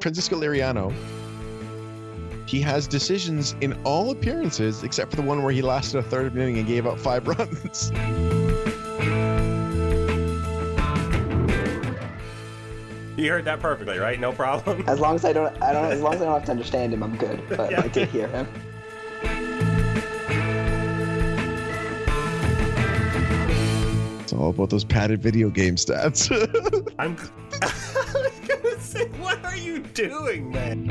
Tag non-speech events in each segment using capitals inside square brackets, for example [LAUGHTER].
Francisco Liriano, he has decisions in all appearances except for the one where he lasted a third of an inning and gave up five [LAUGHS] runs. You heard that perfectly, right? No problem. As long as I don't, I don't. As long as I don't have to [LAUGHS] understand him, I'm good. But Yeah. I did hear him. It's all about those padded video game stats. [LAUGHS] I'm. You doing, man?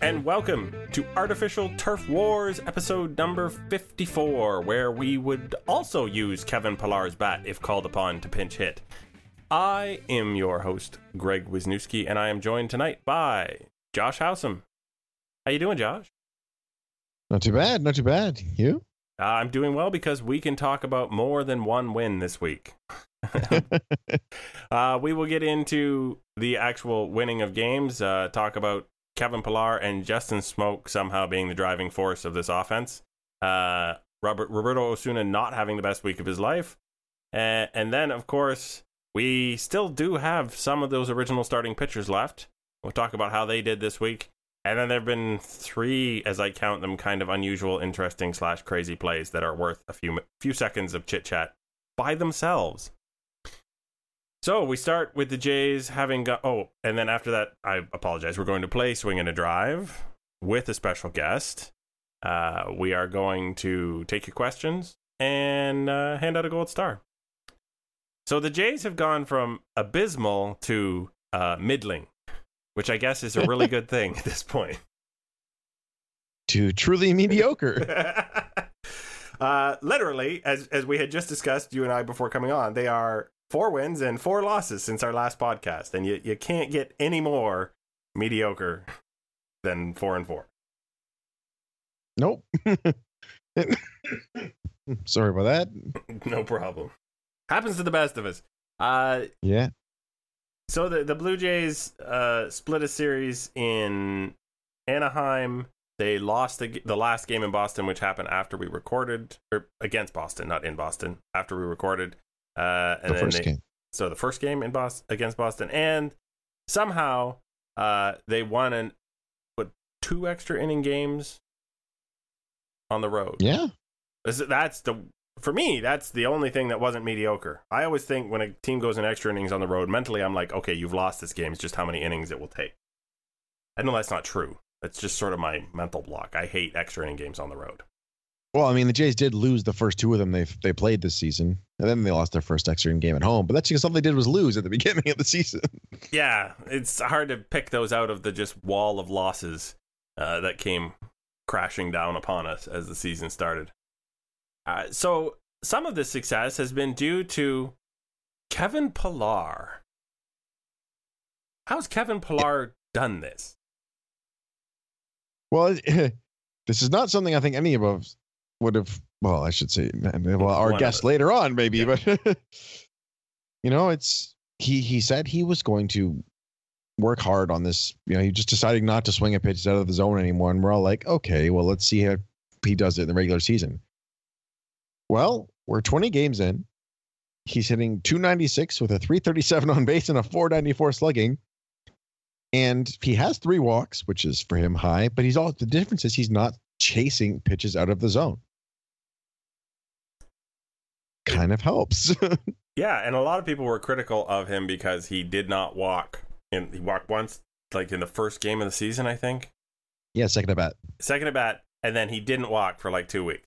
And welcome to Artificial Turf Wars, episode number 54, where we would also use Kevin Pillar's bat if called upon to pinch hit. I am your host, Greg Wisniewski, and I am joined tonight by Josh Howsam. How you doing, Josh? not too bad, not too bad. You? Uh, I'm doing well because we can talk about more than one win this week. [LAUGHS] uh, we will get into the actual winning of games, uh, talk about Kevin Pillar and Justin Smoak somehow being the driving force of this offense. Uh, Robert Roberto Osuna not having the best week of his life. And then, of course, we still do have some of those original starting pitchers left. We'll talk about how they did this week. And then there have been three, as I count them, kind of unusual, interesting slash crazy plays that are worth a few few seconds of chit chat by themselves. So we start with the Jays having got. Oh, and then after that, I apologize. We're going to play Swing and a Drive with a special guest. Uh, we are going to take your questions and uh, hand out a gold star. So the Jays have gone from abysmal to uh, middling, which I guess is a really good thing at this point. [LAUGHS] to truly mediocre. [LAUGHS] uh, literally, as as we had just discussed, you and I before coming on, they are four wins and four losses since our last podcast, and you you can't get any more mediocre than four and four. Nope. [LAUGHS] Sorry about that. [LAUGHS] no problem. Happens to the best of us. Uh, Yeah. so the the Blue Jays uh split a series in Anaheim. They lost the the last game in Boston, which happened after we recorded, or against Boston, not in Boston. After we recorded, uh, and The first they, game. so the first game in Boston against Boston, and somehow uh, they won an what two extra inning games on the road. Yeah. That's the for me. That's the only thing that wasn't mediocre. I always think when a team goes in extra innings on the road, mentally I'm like, okay, you've lost this game. It's just how many innings it will take. I know that's not true. That's just sort of my mental block. I hate extra inning games on the road. Well, I mean, the Jays did lose the first two of them they they played this season, and then they lost their first extra game at home. But that's because all they did was lose at the [LAUGHS] beginning of the season. Yeah, it's hard to pick those out of the just wall of losses uh, that came crashing down upon us as the season started. Uh, so some of this success has been due to Kevin Pillar. How's Kevin Pillar done this? Well, [LAUGHS] this is not something I think any of us would have. Well, I should say, well, our One guest later on, maybe, Yeah. but [LAUGHS] you know, it's he. He said he was going to work hard on this. You know, he just decided not to swing at pitches out of the zone anymore, and we're all like, okay, well, let's see how he does it in the regular season. Well, we're 20 games in. He's hitting 296 with a 337 on base and a 494 slugging. And he has three walks, which is for him high, but he's all the difference is he's not chasing pitches out of the zone. Kind of helps. [LAUGHS] Yeah, and a lot of people were critical of him because he did not walk. In, he walked once, like in the first game of the season, I think. yeah, second at bat. second at bat, and then he didn't walk for like two weeks.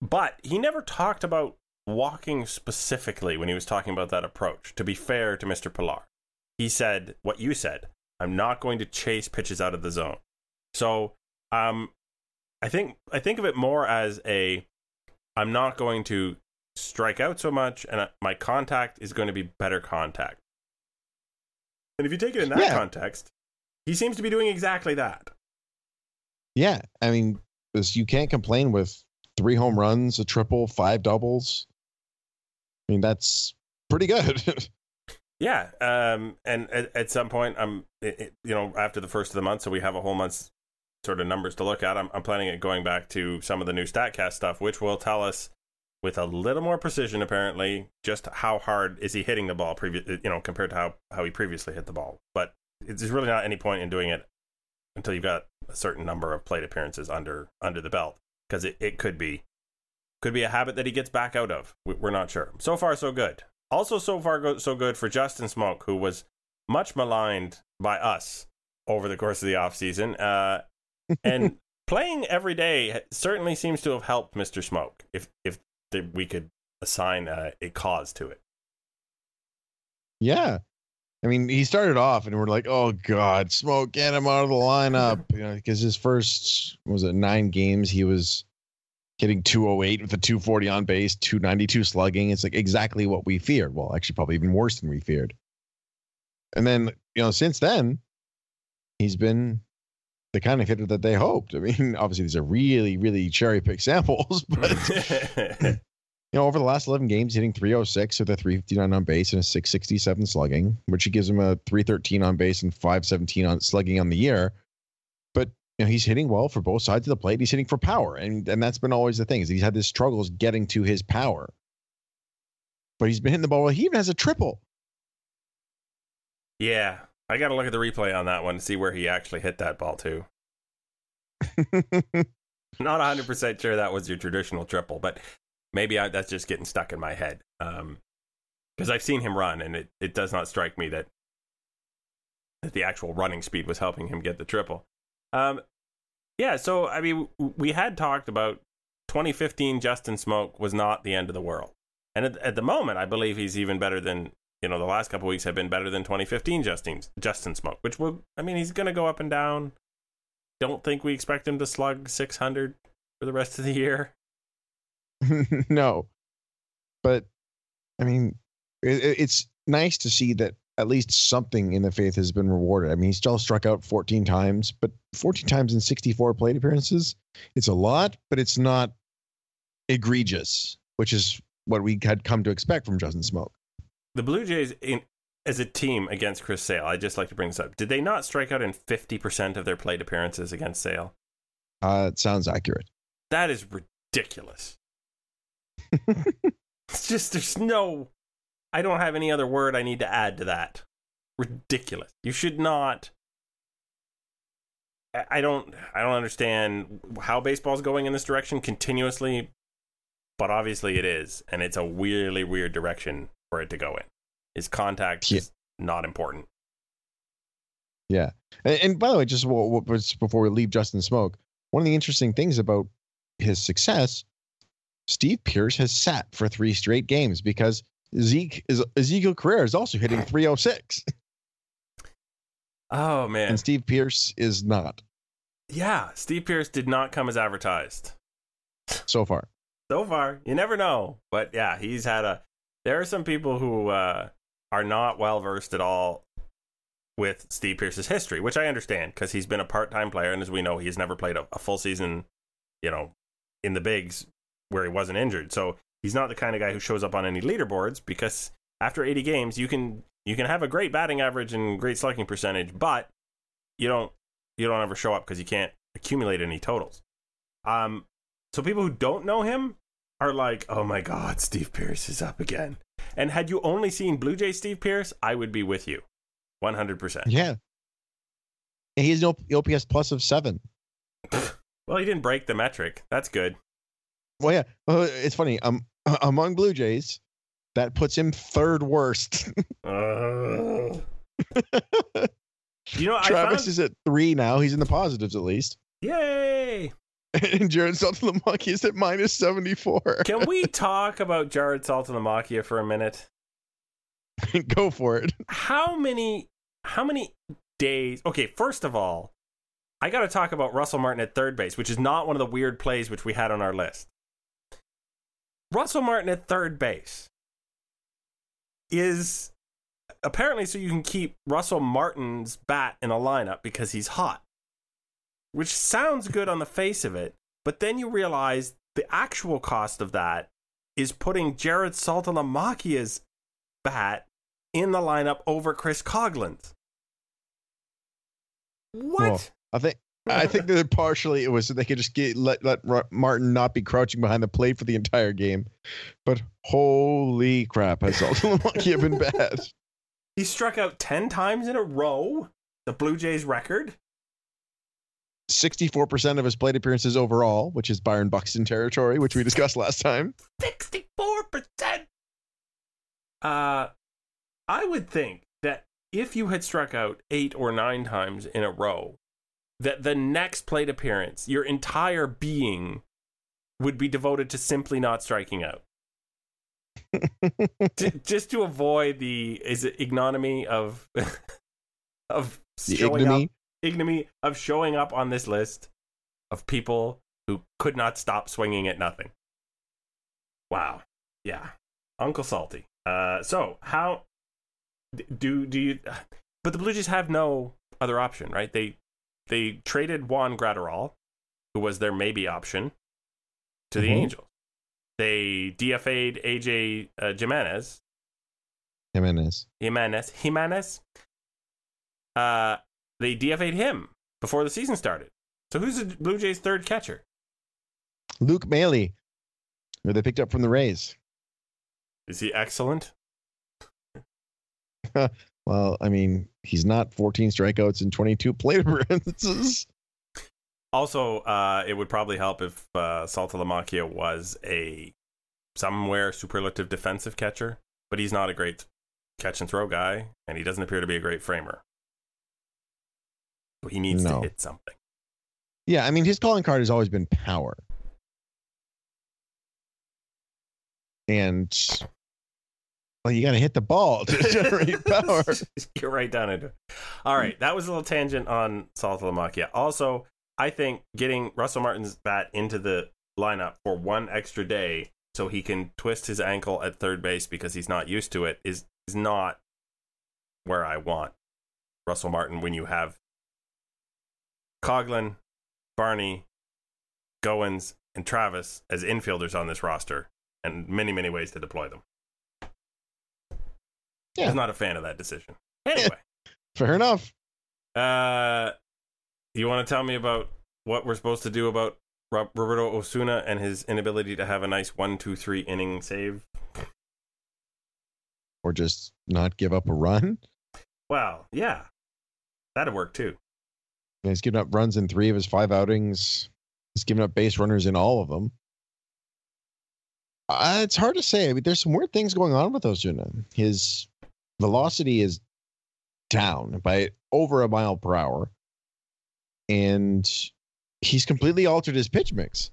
But he never talked about walking specifically when he was talking about that approach. To be fair to Mr. Pillar, he said what you said. I'm not going to chase pitches out of the zone. So, um, I think I think of it more as a I'm not going to strike out so much, and my contact is going to be better contact. And if you take it in that Yeah. context, he seems to be doing exactly that. Yeah, I mean, you can't complain with three home runs, a triple, five doubles. I mean, that's pretty good. [LAUGHS] Yeah, um, and at, at some point, I'm, it, it- you know, after the first of the month, so we have a whole month's sort of numbers to look at. I'm, I'm planning at going back to some of the new Statcast stuff, which will tell us with a little more precision, apparently. Just how hard is he hitting the ball, previous, you know, compared to how, how he previously hit the ball. But it's really not any point in doing it until you've got a certain number of plate appearances under under the belt, because it, it could be could be a habit that he gets back out of. We're not sure. So far, so good. Also, so far, go- so good for Justin Smoak who was much maligned by us over the course of the offseason. Uh, [LAUGHS] and playing every day certainly seems to have helped Mr. Smoak if, if the, we could assign a, a cause to it. Yeah. I mean, he started off and we're like, oh, God, Smoak, get him out of the lineup. you know, because his first, was it nine games, he was hitting 208 with a 240 on base, 292 slugging. It's like exactly what we feared. Well, actually, probably even worse than we feared. And then, you know, since then, he's been the kind of hitter that they hoped. I mean, [LAUGHS] obviously, these are really, really cherry pick samples, [LAUGHS] but [LAUGHS] you know, over the last 11 games, hitting 306 with a 359 on base and a 667 slugging, which gives him a 313 on base and 517 on slugging on the year. But you know, he's hitting well for both sides of the plate. He's hitting for power, and and that's been always the thing is he's had this struggles getting to his power. But he's been hitting the ball. He even has a triple. Yeah, I got to look at the replay on that one to see where he actually hit that ball too. [LAUGHS] Not 100% sure that was your traditional triple, but maybe I, that's just getting stuck in my head. Um, because I've seen him run, and it, it does not strike me that that the actual running speed was helping him get the triple. Um, yeah, so I mean, we had talked about 2015 Justin Smoak was not the end of the world, and at, at the moment, I believe he's even better than you know the last couple weeks have been better than 2015 Justin Justin Smoak, which will I mean he's going to go up and down. Don't think we expect him to slug 600 for the rest of the year. [LAUGHS] no, but I mean, it, it's nice to see that at least something in the faith has been rewarded. I mean, he still struck out 14 times, but 14 times in 64 plate appearances, it's a lot, but it's not egregious, which is what we had come to expect from Justin Smoak. The Blue Jays, in, as a team against Chris Sale, I just like to bring this up. Did they not strike out in 50% of their plate appearances against Sale? Uh, it sounds accurate. That is ridiculous. [LAUGHS] it's just, there's no I don't have any other word I need to add to that. Ridiculous. You should not. I don't. I don't understand how baseball's going in this direction continuously, but obviously it is, and it's a weirdly weird direction for it to go in. Is contact yeah. not important? Yeah, and, and by the way, just before we leave Justin Smoak, one of the interesting things about his success, Steve Pearce has sat for three straight games because Zeke is Ezekiel Carrera is also hitting 306. [LAUGHS] Oh man. And Steve Pearce is not. Yeah, Steve Pearce did not come as advertised. So far. So far. You never know. But yeah, he's had a there are some people who uh, are not well versed at all with Steve Pearce's history, which I understand because he's been a part time player, and as we know, he's never played a, a full season, you know, in the bigs where he wasn't injured. So he's not the kind of guy who shows up on any leaderboards because after 80 games, you can you can have a great batting average and great slugging percentage, but you don't you don't ever show up because you can't accumulate any totals. Um, so people who don't know him are like, "Oh my God, Steve Pearce is up again." And had you only seen Blue Jay Steve Pearce, I would be with you, one hundred percent. Yeah, and he has an OPS plus of seven. [LAUGHS] well, he didn't break the metric. That's good. Well, yeah. Well, it's funny. Um, [CLEARS THROAT] among Blue Jays, that puts him third worst. uh, [LAUGHS] you know, Travis found... is at three now. He's in the positives at least. Yay! [LAUGHS] And Jared Saltalamacchia is at minus seventy four. Can we [LAUGHS] talk about Jared Saltalamacchia for a minute? [LAUGHS] Go for it. How many? How many days? Okay, first of all, I got to talk about Russell Martin at third base, which is not one of the weird plays which we had on our list. Russell Martin at third base is apparently so you can keep Russell Martin's bat in a lineup because he's hot, which sounds good on the face of it, but then you realize the actual cost of that is putting Jared Saltalamacchia's bat in the lineup over Chris Coghlan's. What? Well, I think I think that partially it was so they could just get let let Martin not be crouching behind the plate for the entire game. But holy crap, has Saltalamacchia been [LAUGHS] bad? He struck out 10 times in a row, the Blue Jays record. Sixty-four percent of his plate appearances overall, which is Byron Buxton territory, which we discussed last time. 64%. Uh, I would think that if you had struck out eight or nine times in a row, that the next plate appearance, your entire being would be devoted to simply not striking out. [LAUGHS] J- just to avoid the is it ignominy of [LAUGHS] of The showing ignominy. up ignominy of showing up on this list of people who could not stop swinging at nothing. Wow. Yeah. Uncle Salty. Uh, so how do do you? But the Blue Jays have no other option, right? They they traded Juan Graterol, who was their maybe option, to the Mhm. Angels. They DFA'd AJ uh, Jimenez, Jimenez. Jimenez, Jimenez. Uh, they DFA'd him before the season started. So who's the Blue Jays' third catcher? Luke Maile, who they picked up from the Rays. Is he excellent? [LAUGHS] Well, I mean, he's not 14 strikeouts and 22 plate [LAUGHS] appearances. Also, uh, it would probably help if uh, Saltalamacchia was a somewhere superlative defensive catcher, but he's not a great catch and throw guy, and he doesn't appear to be a great framer. He needs No. to hit something. Yeah, I mean, his calling card has always been power. And well, you got to hit the ball to [LAUGHS] generate power. [LAUGHS] You're right down into it. All right, that was a little tangent on Saltalamacchia. Also, I think getting Russell Martin's bat into the lineup for one extra day so he can twist his ankle at third base because he's not used to it is is not where I want Russell Martin when you have Coghlan, Barney, Goins, and Travis as infielders on this roster and many, many ways to deploy them. Yeah. I was not a fan of that decision. Anyway. Fair enough. Uh, you want to tell me about what we're supposed to do about Roberto Osuna and his inability to have a nice one, two, three inning save? Or just not give up a run. Well, yeah, that'd work too. He's given up runs in three of his five outings. He's given up base runners in all of them. Uh, it's hard to say. I mean, there's some weird things going on with Osuna. His velocity is down by over a mile per hour, and he's completely altered his pitch mix.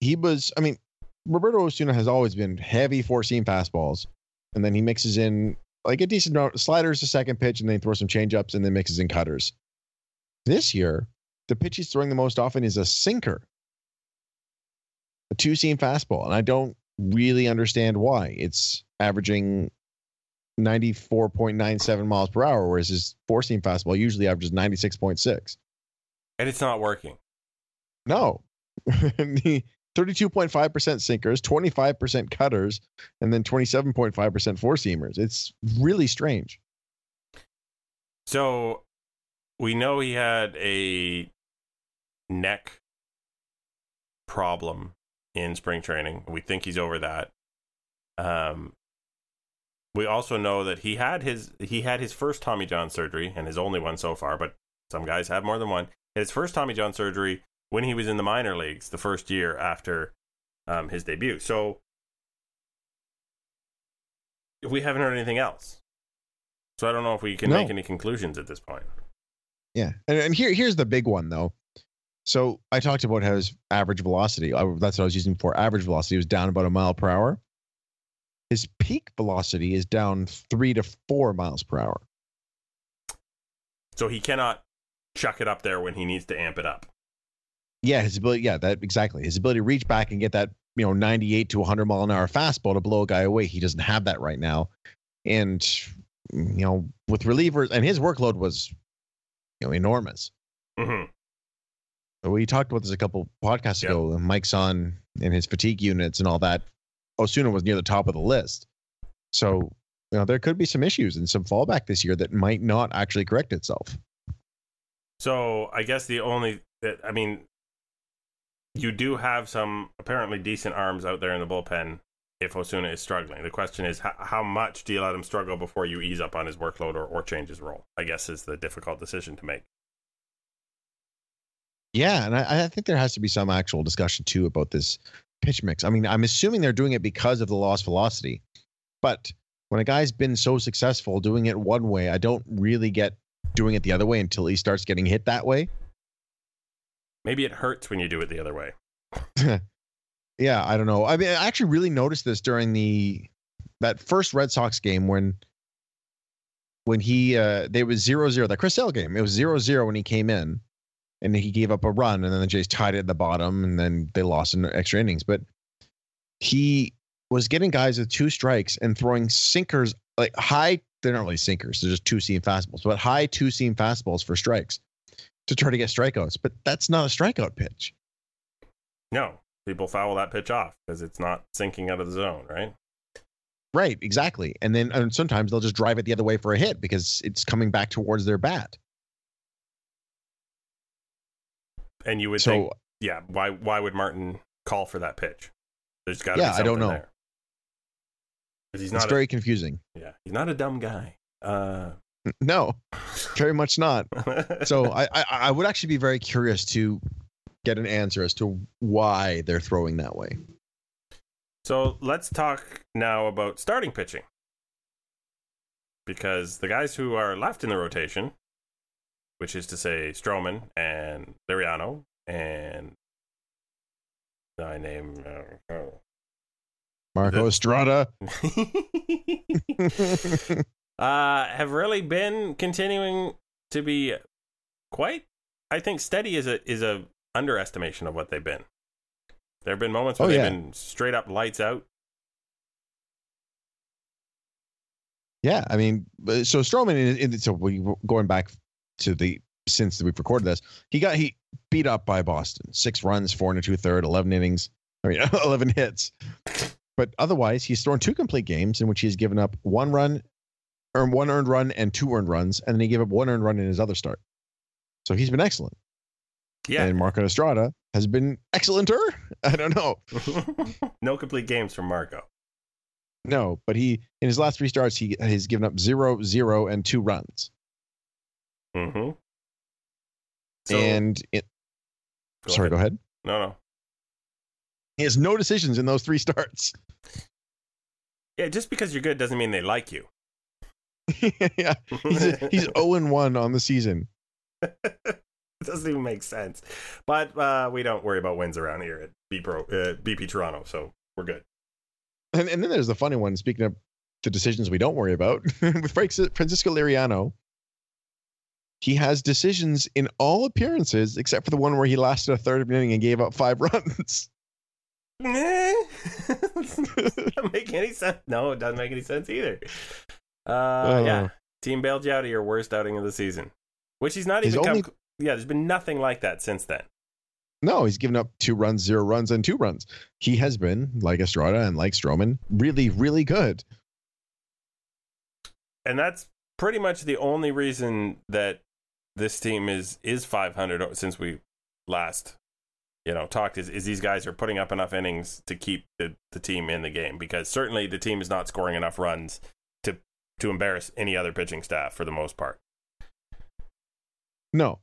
He was, I mean, Roberto Osuna has always been heavy four seam fastballs, and then he mixes in like a decent amount sliders to second pitch, and then he throws some changeups, and then mixes in cutters. This year, the pitch he's throwing the most often is a sinker, a two seam fastball. And I don't really understand why. It's averaging 94.97 miles per hour, whereas his four seam fastball usually averages 96.6. And it's not working. No. [LAUGHS] the 32.5% sinkers, 25% cutters, and then 27.5% four seamers. It's really strange. So we know he had a neck problem in spring training. We think he's over that. Um, we also know that he had his he had his first Tommy John surgery and his only one so far, but some guys have more than one. His first Tommy John surgery when he was in the minor leagues the first year after um, his debut. So we haven't heard anything else. So I don't know if we can No. make any conclusions at this point. Yeah, and, and here here's the big one though. So I talked about how his average velocity. I, that's what I was using for average velocity was down about a mile per hour. His peak velocity is down three to four miles per hour. So he cannot chuck it up there when he needs to amp it up. Yeah, his ability. Yeah, that exactly. His ability to reach back and get that you know 98 to 100 mile an hour fastball to blow a guy away. He doesn't have that right now, and you know with relievers and his workload was you know enormous. hmm we talked about this a couple podcasts Yep. ago. Mike's on in his fatigue units and all that. Osuna was near the top of the list. So, you know, there could be some issues and some fallback this year that might not actually correct itself. So I guess the only that I mean, you do have some apparently decent arms out there in the bullpen. If Osuna is struggling, the question is how, how much do you let him struggle before you ease up on his workload or, or change his role? I guess is the difficult decision to make. Yeah, and I, I think there has to be some actual discussion too about this pitch mix. I mean, I'm assuming they're doing it because of the lost velocity, but when a guy's been so successful doing it one way, I don't really get doing it the other way until he starts getting hit that way. Maybe it hurts when you do it the other way. [LAUGHS] yeah, I don't know. I mean, I actually really noticed this during the that first Red Sox game when when he uh they was zero zero that Chris Sale game. It was zero zero when he came in and he gave up a run and then the Jays tied it at the bottom and then they lost in extra innings. But he was getting guys with two strikes and throwing sinkers like high they're not really sinkers, they're just two seam fastballs, but high two seam fastballs for strikes to try to get strikeouts. But that's not a strikeout pitch. No, people foul that pitch off because it's not sinking out of the zone, right? Right, exactly. And then and sometimes they'll just drive it the other way for a hit because it's coming back towards their bat. And you would So think, yeah, why why would Martin call for that pitch? There's got to Yeah, be I don't know. there. he's it's not very confusing. yeah, he's not a dumb guy. Uh, No, [LAUGHS] very much not. [LAUGHS] So I, I I would actually be very curious to get an answer as to why they're throwing that way. So let's talk now about starting pitching. Because the guys who are left in the rotation, which is to say Stroman and Liriano and I name uh, oh. Marco The- Estrada. [LAUGHS] [LAUGHS] uh, have really been continuing to be quite, I think, steady is a is a underestimation of what they've been. There have been moments oh, where Oh, they've yeah. been straight up lights out. Yeah, I mean, uh, so Stroman. in- in- So we going back to the since we've recorded this, he got he beat up by Boston. Six runs, four and a two third, eleven innings. I mean, [LAUGHS] eleven hits. But otherwise, he's thrown two complete games in which he's given up one run, or one earned run and two earned runs, and then he gave up one earned run in his other start. So he's been excellent. Yeah, And Marco Estrada has been excellenter. [LAUGHS] I don't know. [LAUGHS] no complete games from Marco. No, but he in his last three starts he has given up zero, zero, and two runs. Mm-hmm. and it, sorry, go ahead. No, no. He has no decisions in those three starts. [LAUGHS] Yeah, just because you're good doesn't mean they like you. yeah, he's he's zero and one on the season. It [LAUGHS] doesn't even make sense. But uh, we don't worry about wins around here at B Pro, uh, BP Toronto, so we're good. And and then there's the funny one. Speaking of the decisions we don't worry about [LAUGHS] with Francisco Liriano, he has decisions in all appearances except for the one where he lasted a third of an inning and gave up five [LAUGHS] runs. Eh? doesn't make any sense. No, it doesn't make any sense either. Uh, yeah, Uh. team bailed you out of your worst outing of the season, which he's not even. only- Come, yeah, there's been nothing like that since then. No, he's given up two runs, zero runs, and two runs. He has been like Estrada and like Stroman, really, really good. and that's pretty much the only reason that this team is is 500 since we last you know talked is, is these guys are putting up enough innings to keep the, the team in the game because certainly the team is not scoring enough runs to to embarrass any other pitching staff for the most part No,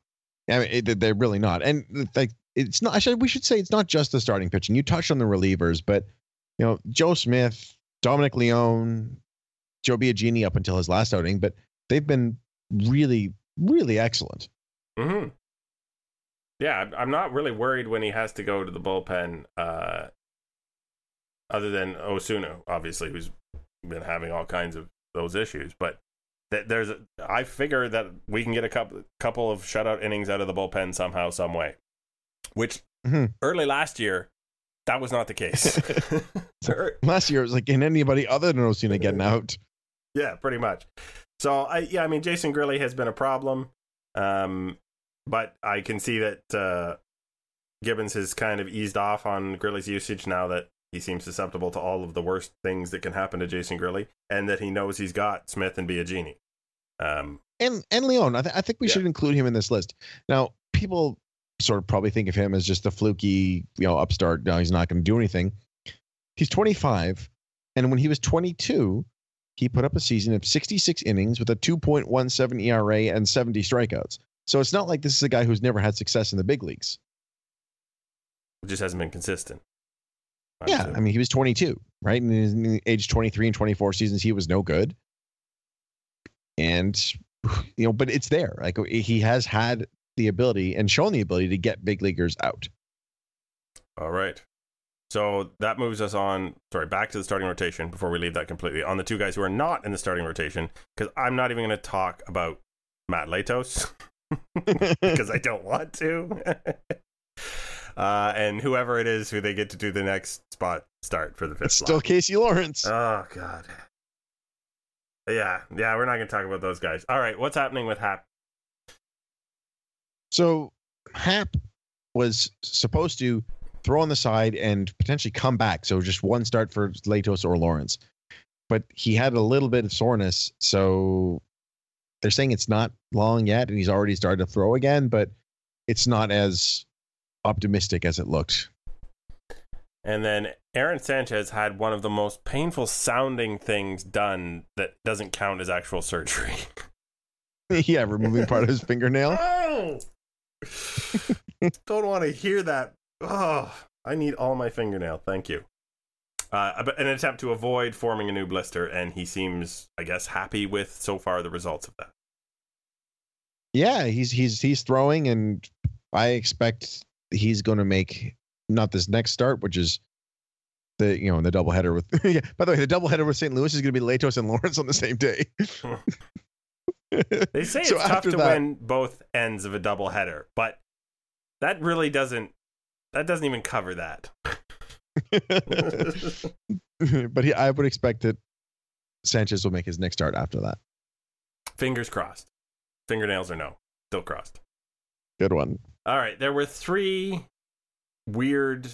I mean it, they're really not. And like it's not. I should, we should say it's not just the starting pitching. You touched on the relievers, but you know Joe Smith, Dominic Leone, Joe Biagini up until his last outing, but they've been really, really excellent. mm-hmm. yeah I'm- not really worried when he has to go to the bullpen uh other than osuna obviously who's been having all kinds of those issues but there's a, I figure that we can get a couple couple of shutout innings out of the bullpen somehow, some way. Which Mhm. early last year, that was not the case. [LAUGHS] Er, [LAUGHS] Last year it was like in anybody other than Osuna getting out. yeah, pretty much. So I yeah, I mean Jason Grilli has been a problem, um, but I can see that uh, Gibbons has kind of eased off on Grilli's usage now that he seems susceptible to all of the worst things that can happen to Jason Grilli, and that he knows he's got Smith and Biagini. Um, and and Leone. I, th- I think we Yeah. should include him in this list. Now, people sort of probably think of him as just a fluky, you know, upstart. No, he's not going to do anything. He's 25, and when he was 22, he put up a season of 66 innings with a 2.17 ERA and 70 strikeouts. So it's not like this is a guy who's never had success in the big leagues. It just hasn't been consistent. Yeah, I mean, he was 22, right? And in the age 23 and 24 seasons, he was no good. And, [SIGHS] you know, but it's there. Like he has had the ability and shown the ability to get big leaguers out. All right. So that moves us on, sorry, back to the starting rotation before we leave that completely. On the two guys who are not in the starting rotation, because I'm not even going to talk about Matt Latos [LAUGHS] because I don't want to. [LAUGHS] uh, and whoever it is who they get to do the next spot start for the fifth It's still Casey Lawrence. Oh God. Yeah, yeah, we're not gonna talk about those guys. All right, what's happening with Hap? So Hap was supposed to throw on the side and potentially come back. So just one start for Latos or Lawrence. But he had a little bit of soreness. So they're saying it's not long yet and he's already started to throw again, but it's not as optimistic as it looked. And then Aaron Sanchez had one of the most painful sounding things done that doesn't count as actual surgery. [LAUGHS] yeah, removing part of his fingernail. [LAUGHS] Oh, [LAUGHS] don't want to hear that. Oh, I need all my fingernail. Thank you. Uh, an attempt to avoid forming a new blister, and he seems, I guess, happy with so far the results of that. Yeah, he's he's he's throwing, and I expect he's going to make not this next start, which is the you know the doubleheader with. [LAUGHS] yeah, by the way, the doubleheader with St. Louis is going to be Latos and Lawrence on the same day. They say [LAUGHS] So it's tough to that- win both ends of a double header, but that really doesn't. That doesn't even cover that. [LAUGHS] but he, I would expect that Sanchez will make his next start after that. Fingers crossed. Fingernails or no, still crossed. Good one. All right, there were three weird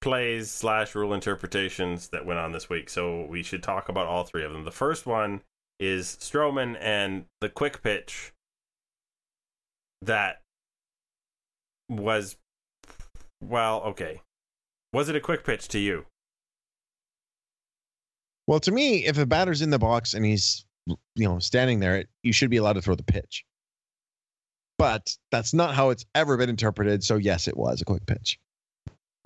plays slash rule interpretations that went on this week, so we should talk about all three of them. The first one is Stroman and the quick pitch that was well, okay. Was it a quick pitch to you? Well, to me, if a batter's in the box and he's you know standing there, you should be allowed to throw the pitch. But that's not how it's ever been interpreted. So yes, it was a quick pitch.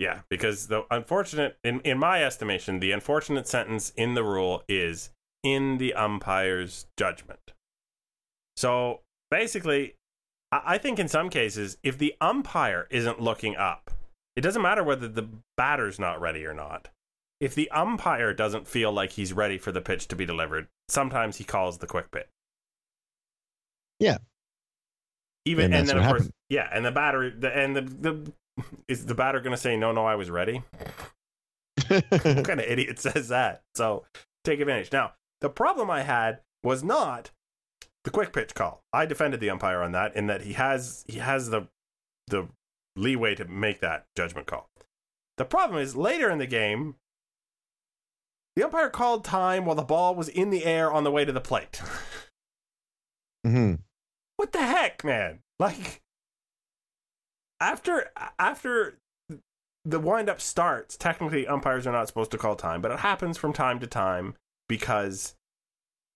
Yeah, because the unfortunate, in, in my estimation, the unfortunate sentence in the rule is in the umpire's judgment. So basically, I, I think in some cases, if the umpire isn't looking up, it doesn't matter whether the batter's not ready or not. If the umpire doesn't feel like he's ready for the pitch to be delivered, sometimes he calls the quick pitch. Yeah. Even And and, then of course, yeah, and the batter, the, and the the is the batter going to say no, no, I was ready? [LAUGHS] what kind of idiot says that? So take advantage. Now, the problem I had was not the quick pitch call. I defended the umpire on that in that he has he has the the leeway to make that judgment call. The problem is later in the game, the umpire called time while the ball was in the air on the way to the plate. mm-hmm. what the heck, man? Like after after the wind up starts, technically umpires are not supposed to call time, but it happens from time to time because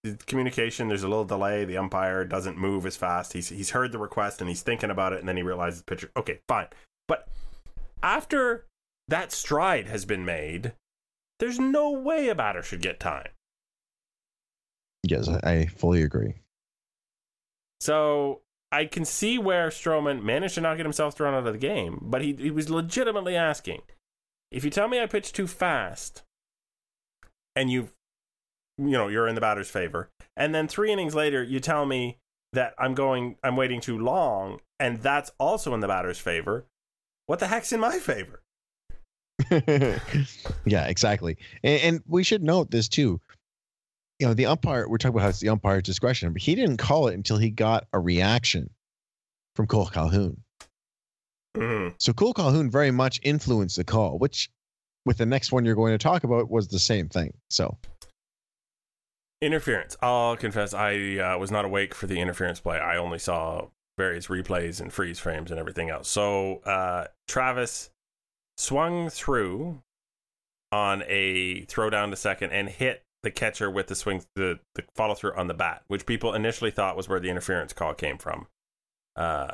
the communication there's a little delay, the umpire doesn't move as fast. He's he's heard the request and he's thinking about it and then he realizes the pitcher okay, fine. But after that stride has been made, there's no way a batter should get time. Yes, I fully agree. So I can see where Stroman managed to not get himself thrown out of the game, but he, he was legitimately asking if you tell me I pitch too fast and you you know you're in the batter's favor, and then three innings later you tell me that I'm going I'm waiting too long, and that's also in the batter's favor. What the heck's in my favor? [LAUGHS] yeah, exactly. And, and we should note this too. You know, the umpire, we're talking about how it's the umpire's discretion, but he didn't call it until he got a reaction from Cole Calhoun. Mhm. So Cole Calhoun very much influenced the call, which with the next one you're going to talk about was the same thing. So Interference. I'll confess, I uh, was not awake for the interference play. I only saw various replays and freeze frames and everything else. So uh, Travis swung through on a throw down to second and hit the catcher with the swing, the, the follow through on the bat, which people initially thought was where the interference call came from, uh,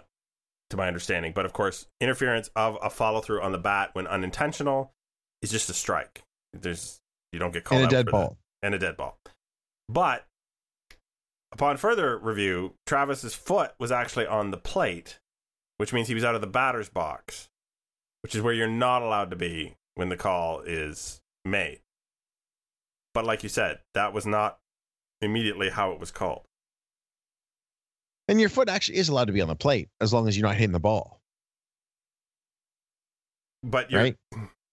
to my understanding. But of course, interference of a follow through on the bat when unintentional is just a strike. There's you don't get called and a dead ball. that. and a dead ball. But upon further review, Travis's foot was actually on the plate, which means he was out of the batter's box, which is where you're not allowed to be when the call is made. But like you said, that was not immediately how it was called. And your foot actually is allowed to be on the plate as long as you're not hitting the ball, But your right?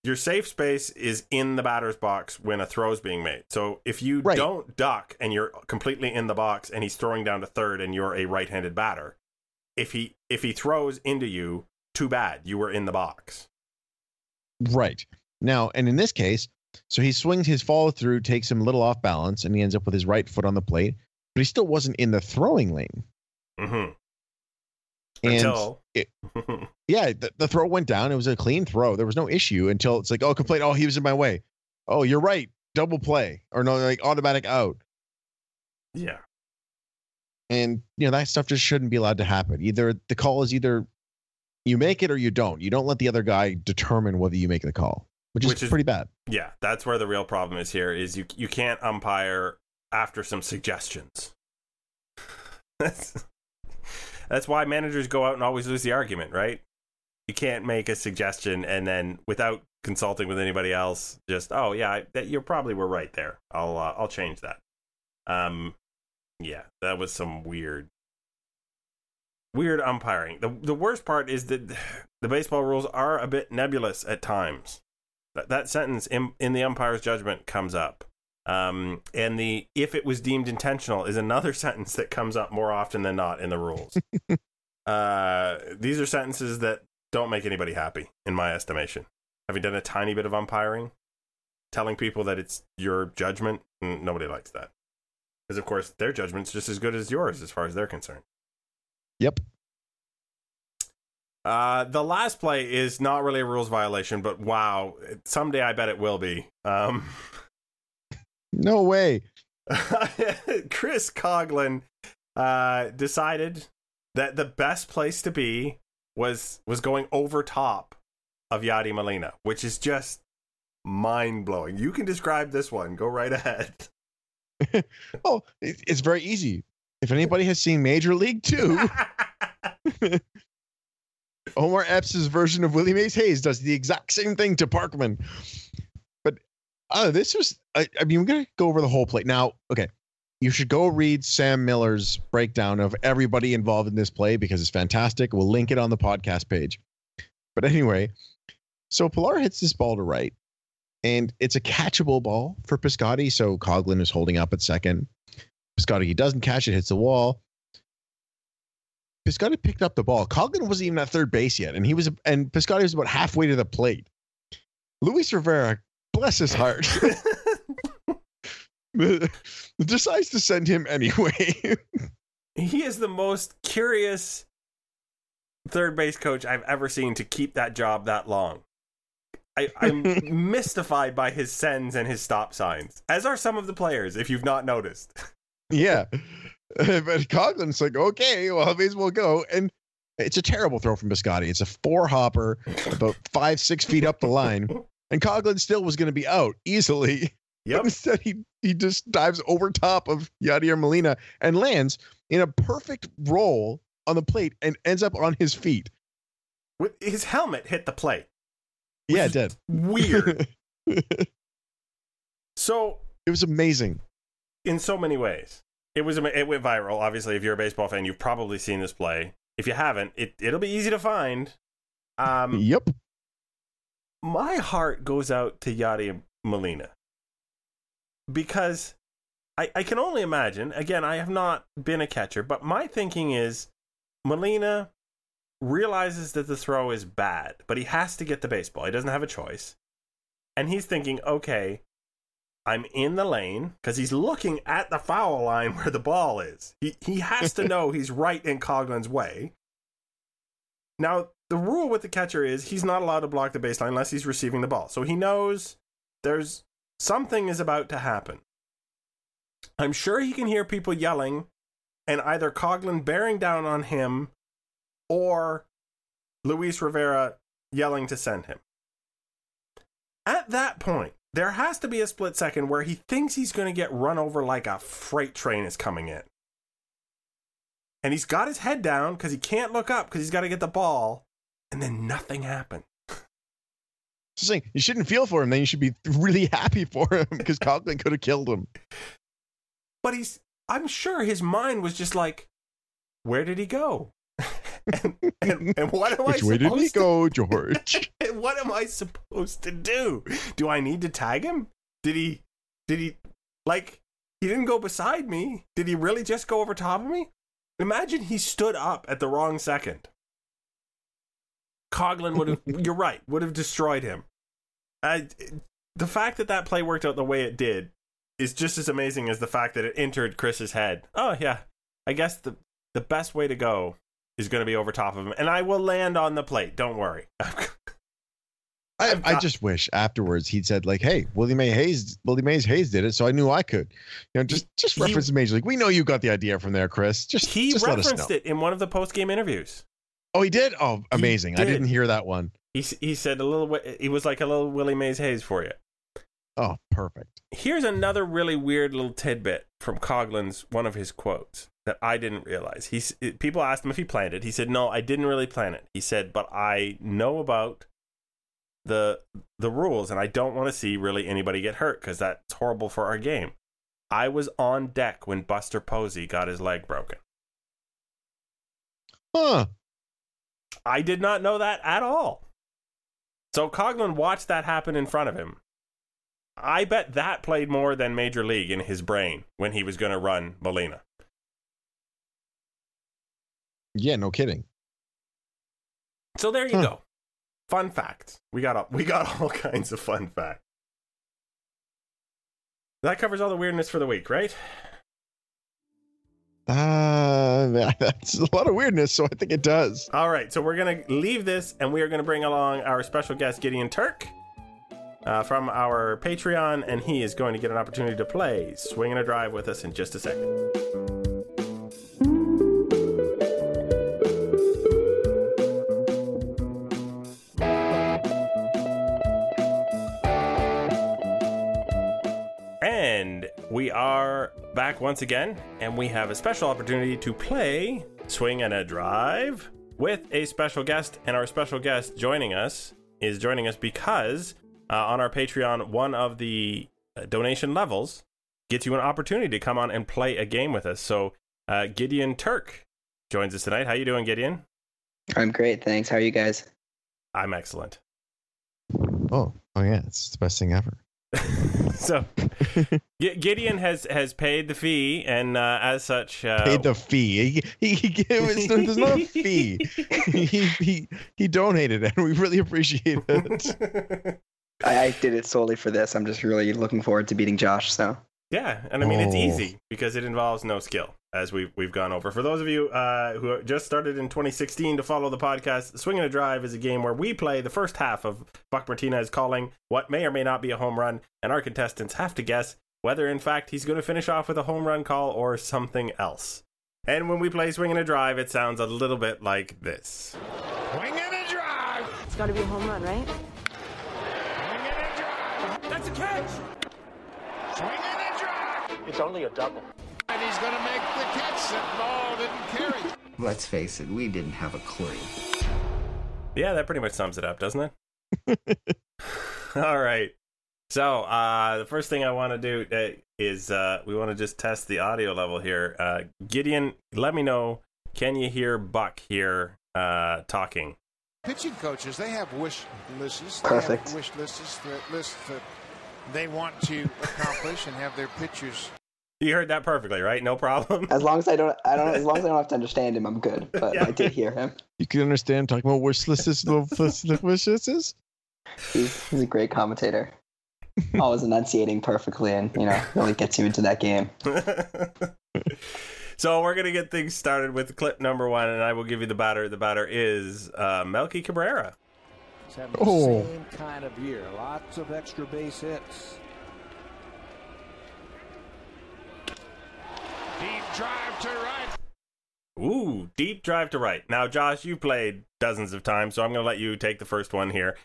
your safe space is in the batter's box when a throw is being made. So if you Right. don't duck and you're completely in the box and he's throwing down to third and you're a right-handed batter, if he if he throws into you, too bad. You were in the box. Right. Now, and in this case, so he swings his follow through, takes him a little off balance, and he ends up with his right foot on the plate, but he still wasn't in the throwing lane. Mm-hmm. And Until it- [LAUGHS] yeah, the, the throw went down. It was a clean throw. There was no issue until it's like, oh, complaint. Oh, he was in my way. Oh, you're right. Double play or no, like automatic out. yeah. And you know that stuff just shouldn't be allowed to happen. Either the call is either you make it or you don't. You don't let the other guy determine whether you make the call, which is, is- pretty bad. Yeah, that's where the real problem is here is you you can't umpire after some suggestions. [LAUGHS] that's that's why managers go out and always lose the argument, right? You can't make a suggestion and then without consulting with anybody else just oh yeah, I, that you probably were right there. I'll uh, I'll change that. Um yeah, that was some weird weird umpiring. The the worst part is that [SIGHS] the baseball rules are a bit nebulous at times. That, that sentence in, in the umpire's judgment comes up. Um, and the if it was deemed intentional is another [LAUGHS] sentence that comes up more often than not in the rules. [LAUGHS] uh, these are sentences that don't make anybody happy, in my estimation. Having done a tiny bit of umpiring, telling people that it's your judgment, nobody likes that. Because, of course, their judgment's just as good as yours as far as they're concerned. Yep. Uh, the last play is not really a rules violation, but wow, someday I bet it will be. Um, [LAUGHS] No way. [LAUGHS] Chris Coghlan uh, decided that the best place to be was was going over top of Yadi Molina, which is just mind blowing. You can describe this one. Go right ahead. [LAUGHS] Oh, it, it's very easy. If anybody has seen Major League Two, Omar Epps' version of Willie Mays Hayes does the exact same thing to Parkman. But uh, this was, I, I mean, we're going to go over the whole play. Now, okay, you should go read Sam Miller's breakdown of everybody involved in this play because it's fantastic. We'll link it on the podcast page. But anyway, so Pillar hits this ball to right, and it's a catchable ball for Piscotti. So Coghlan is holding up at second. Piscotti, doesn't catch it, hits the wall. Piscotti picked up the ball. Coghlan wasn't even at third base yet, and he was and Piscotti was about halfway to the plate. Luis Rivera, bless his heart, [LAUGHS] decides to send him anyway. [LAUGHS] he is the most curious third base coach I've ever seen to keep that job that long. I, I'm [LAUGHS] mystified by his sends and his stop signs, as are some of the players, if you've not noticed. yeah, [LAUGHS] but Coghlan's like, okay, well, I may as well go. And it's a terrible throw from Piscotti. It's a four hopper, about five, six feet up the line. And Coghlan still was going to be out easily. [LAUGHS] Yep. instead, he, he just dives over top of Yadier Molina and lands in a perfect roll on the plate and ends up on his feet. With his helmet hit the plate. Yeah, it did. Weird. [LAUGHS] So it was amazing. in so many ways, it was it went viral. Obviously, if you're a baseball fan, you've probably seen this play. If you haven't, it it'll be easy to find. Um, Yep. my heart goes out to Yadi Molina because I, I can only imagine. Again, I have not been a catcher, but my thinking is Molina realizes that the throw is bad, but he has to get the baseball. He doesn't have a choice. And he's thinking, okay, I'm in the lane because he's looking at the foul line where the ball is. He he has to [LAUGHS] know he's right in Coghlan's way. Now, the rule with the catcher is he's not allowed to block the baseline unless he's receiving the ball. So he knows there's something is about to happen. I'm sure he can hear people yelling and either Coghlan bearing down on him or Luis Rivera yelling to send him. At that point, there has to be a split second where he thinks he's going to get run over like a freight train is coming in. And he's got his head down because he can't look up because he's got to get the ball. And then nothing happened. [LAUGHS] Just saying, you shouldn't feel for him. Then you should be really happy for him because Coghlan [LAUGHS] could have killed him. But he's, I'm sure his mind was just like, where did he go? [LAUGHS] and, [LAUGHS] and, and, what am Which I way did he to go, [LAUGHS] George? [LAUGHS] And what am I supposed to do? Do I need to tag him? Did he did he like he didn't go beside me? Did he really just go over top of me? Imagine he stood up at the wrong second. Coghlan would have you're right, would have destroyed him. I, the fact that that play worked out the way it did is just as amazing as the fact that it entered Chris's head. Oh yeah. I guess the the best way to go is going to be over top of him, and I will land on the plate. Don't worry. [LAUGHS] I, I just wish afterwards he'd said like, "Hey, Willie May Hayes, Willie Mays Hayes did it, so I knew I could." You know, just just He- reference the major league. We know you got the idea from there, Chris. Just he just let us know. referenced it in one of the post game interviews. Oh, he did. Oh, amazing! I did. didn't hear that one. He he said a little. He was like a little Willie Mays Hayes for you. Oh, perfect. Here's another really weird little tidbit from Coghlan's one of his quotes that I didn't realize. He's people asked him if he planned it. He said, "No, I didn't really plan it." He said, "But I know about the the rules, and I don't want to see really anybody get hurt because that's horrible for our game." I was on deck when Buster Posey got his leg broken. Huh? I did not know that at all. So Coghlan watched that happen in front of him. I bet that played more than Major League in his brain when he was going to run Molina. Yeah, no kidding. So there you Huh. go. Fun facts. We got all, we got [LAUGHS] all kinds of fun facts. That covers all the weirdness for the week, right? [LAUGHS] Uh, that's a lot of weirdness, so I think it does. All right, so we're going to leave this and we are going to bring along our special guest, Gideon Turk, uh, from our Patreon, and he is going to get an opportunity to play Swing and a Drive with us in just a second. And we are back once again, and we have a special opportunity to play Swing and a Drive with a special guest. And our special guest joining us is joining us because uh, on our Patreon, one of the uh, donation levels gets you an opportunity to come on and play a game with us. So uh, Gideon Turk joins us tonight. How you doing, Gideon? I'm great, thanks. How are you guys? I'm excellent. Oh, oh yeah, it's the best thing ever. [LAUGHS] so G- Gideon has has paid the fee, and uh, as such, uh, Paid the fee. He, he, he, it there's not a fee. [LAUGHS] he, he he donated, and we really appreciate it. [LAUGHS] I, I did it solely for this. I'm just really looking forward to beating Josh. So Yeah, and I mean it's Oh. easy because it involves no skill, as we've we've gone over. For those of you uh, who just started in 2016 to follow the podcast, Swing and a Drive is a game where we play the first half of Buck Martinez calling what may or may not be a home run, and our contestants have to guess whether in fact he's going to finish off with a home run call or something else. And when we play Swing and a Drive, it sounds a little bit like this. Swing and a drive. It's got to be a home run, right? Swing and a drive. That's a catch. Swing and a drive. It's only a double. And he's going to make the catch. That ball didn't carry. [LAUGHS] Let's face it, we didn't have a clue. Yeah, that pretty much sums it up, doesn't it? [LAUGHS] [LAUGHS] All right. So, uh, the first thing I want to do uh, is uh, we want to just test the audio level here. Uh, Gideon, let me know. Can you hear Buck here uh, talking? Pitching coaches, they have wish lists. They Perfect. have wish lists that lists that they want to accomplish and have their pitchers. You heard that perfectly, right? No problem. as long as I don't, I don't, as long as I don't [LAUGHS] have to understand him, I'm good. But Yeah. I did hear him. [LAUGHS] You can understand talking about wish lists, little wish. He's, he's a great commentator. always enunciating perfectly, and you know, really gets you into that game. [LAUGHS] so we're gonna get things started with clip number one, and I will give you the batter. The batter is uh, Melky Cabrera. He's having the Oh. same kind of year. Lots of extra base hits. Deep drive to right. Ooh, deep drive to right. Now, Josh, you played dozens of times, so I'm going to let you take the first one here.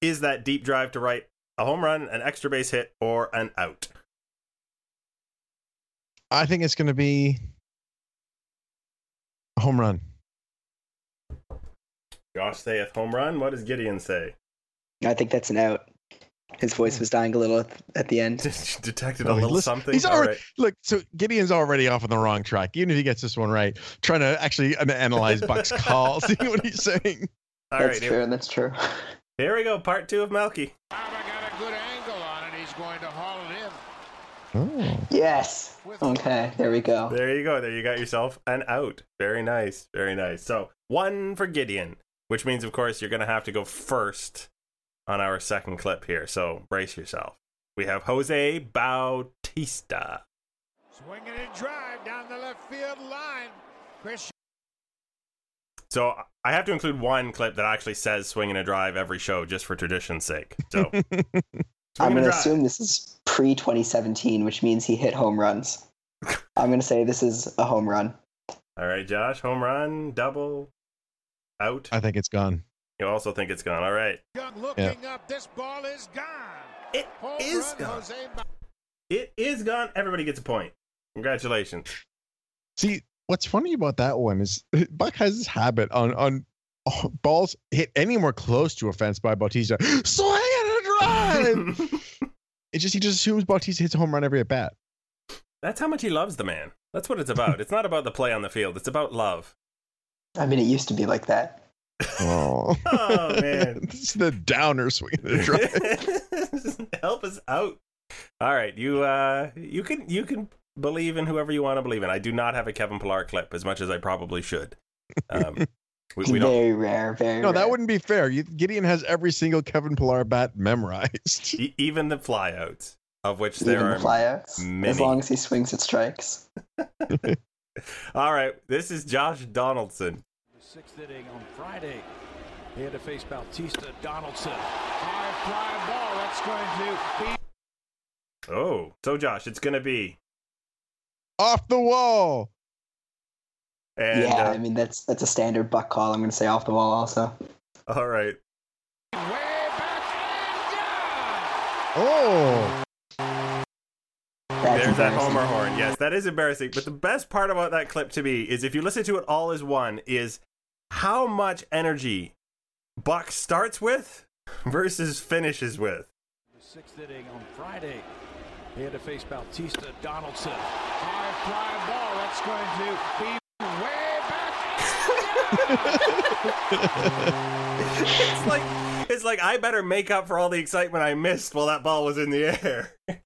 Is that deep drive to right a home run, an extra base hit, or an out? I think it's going to be a home run. Josh saith home run. What does Gideon say? I think that's an out. His voice hmm. was dying a little at- at the end. [LAUGHS] Detected a little listen, something. He's All already right. look. So Gideon's already off on the wrong track. Even if he gets this one right, trying to actually analyze Buck's [LAUGHS] call, see what he's saying. All that's right, true. here, That's true. [LAUGHS] here we go. Part two of Melky. Bauer got a good angle on it. He's going to haul it in. Oh, Yes. Okay. There we go. There you go. There you got yourself an out. Very nice. Very nice. So one for Gideon, which means, of course, you're going to have to go first on our second clip here. So brace yourself. We have Jose Bautista. Swinging and drive down the left field line. Chris So I have to include one clip that actually says swing and a drive every show just for tradition's sake. So [LAUGHS] I'm going to assume this is pre 2017, which means he hit home runs. [LAUGHS] I'm going to say this is a home run. All right, Josh, home run, double, out. I think it's gone. You also think it's gone. All right. Young looking up. This ball is gone. It Home is run, gone. Jose Bautista. It is gone. Everybody gets a point. Congratulations. See, what's funny about that one is [LAUGHS] Buck has this habit on on oh, balls hit anywhere close to a fence by Bautista, swing and a drive. [LAUGHS] it just he just assumes Bautista hits a home run every at bat. That's how much he loves the man. That's what it's about. it's not about the play on the field. It's about love. I mean, it used to be like that. Oh, [LAUGHS] Oh, man. [LAUGHS] this is the downer swing and a drive. [LAUGHS] Help us out. All right, you uh you can you can believe in whoever you want to believe in. I do not have a Kevin Pillar clip as much as I probably should. Um, we, we don't very rare. Very no, rare. that wouldn't be fair. You, Gideon has every single Kevin Pillar bat memorized. e- even the flyouts of which Even there the are flyouts. many. As long as he swings at strikes. All right, this is Josh Donaldson. The sixth inning on Friday. He had to face Bautista Donaldson. High fly ball. That's going to be Oh, so Josh, it's going to be Off the wall. and yeah, uh, I mean that's that's a standard buck call. I'm going to say off the wall also. all right. Way back and Oh, That's There's that. Homer horn. Yes, that is embarrassing. But the best part about that clip to me is if you listen to it all as one, is how much energy Buck starts with [LAUGHS] versus finishes with. the sixth inning on Friday. He had to face Bautista Donaldson. High fly ball. That's going to be way back. [LAUGHS] It's like it's like I better make up for all the excitement I missed while that ball was in the air. [LAUGHS]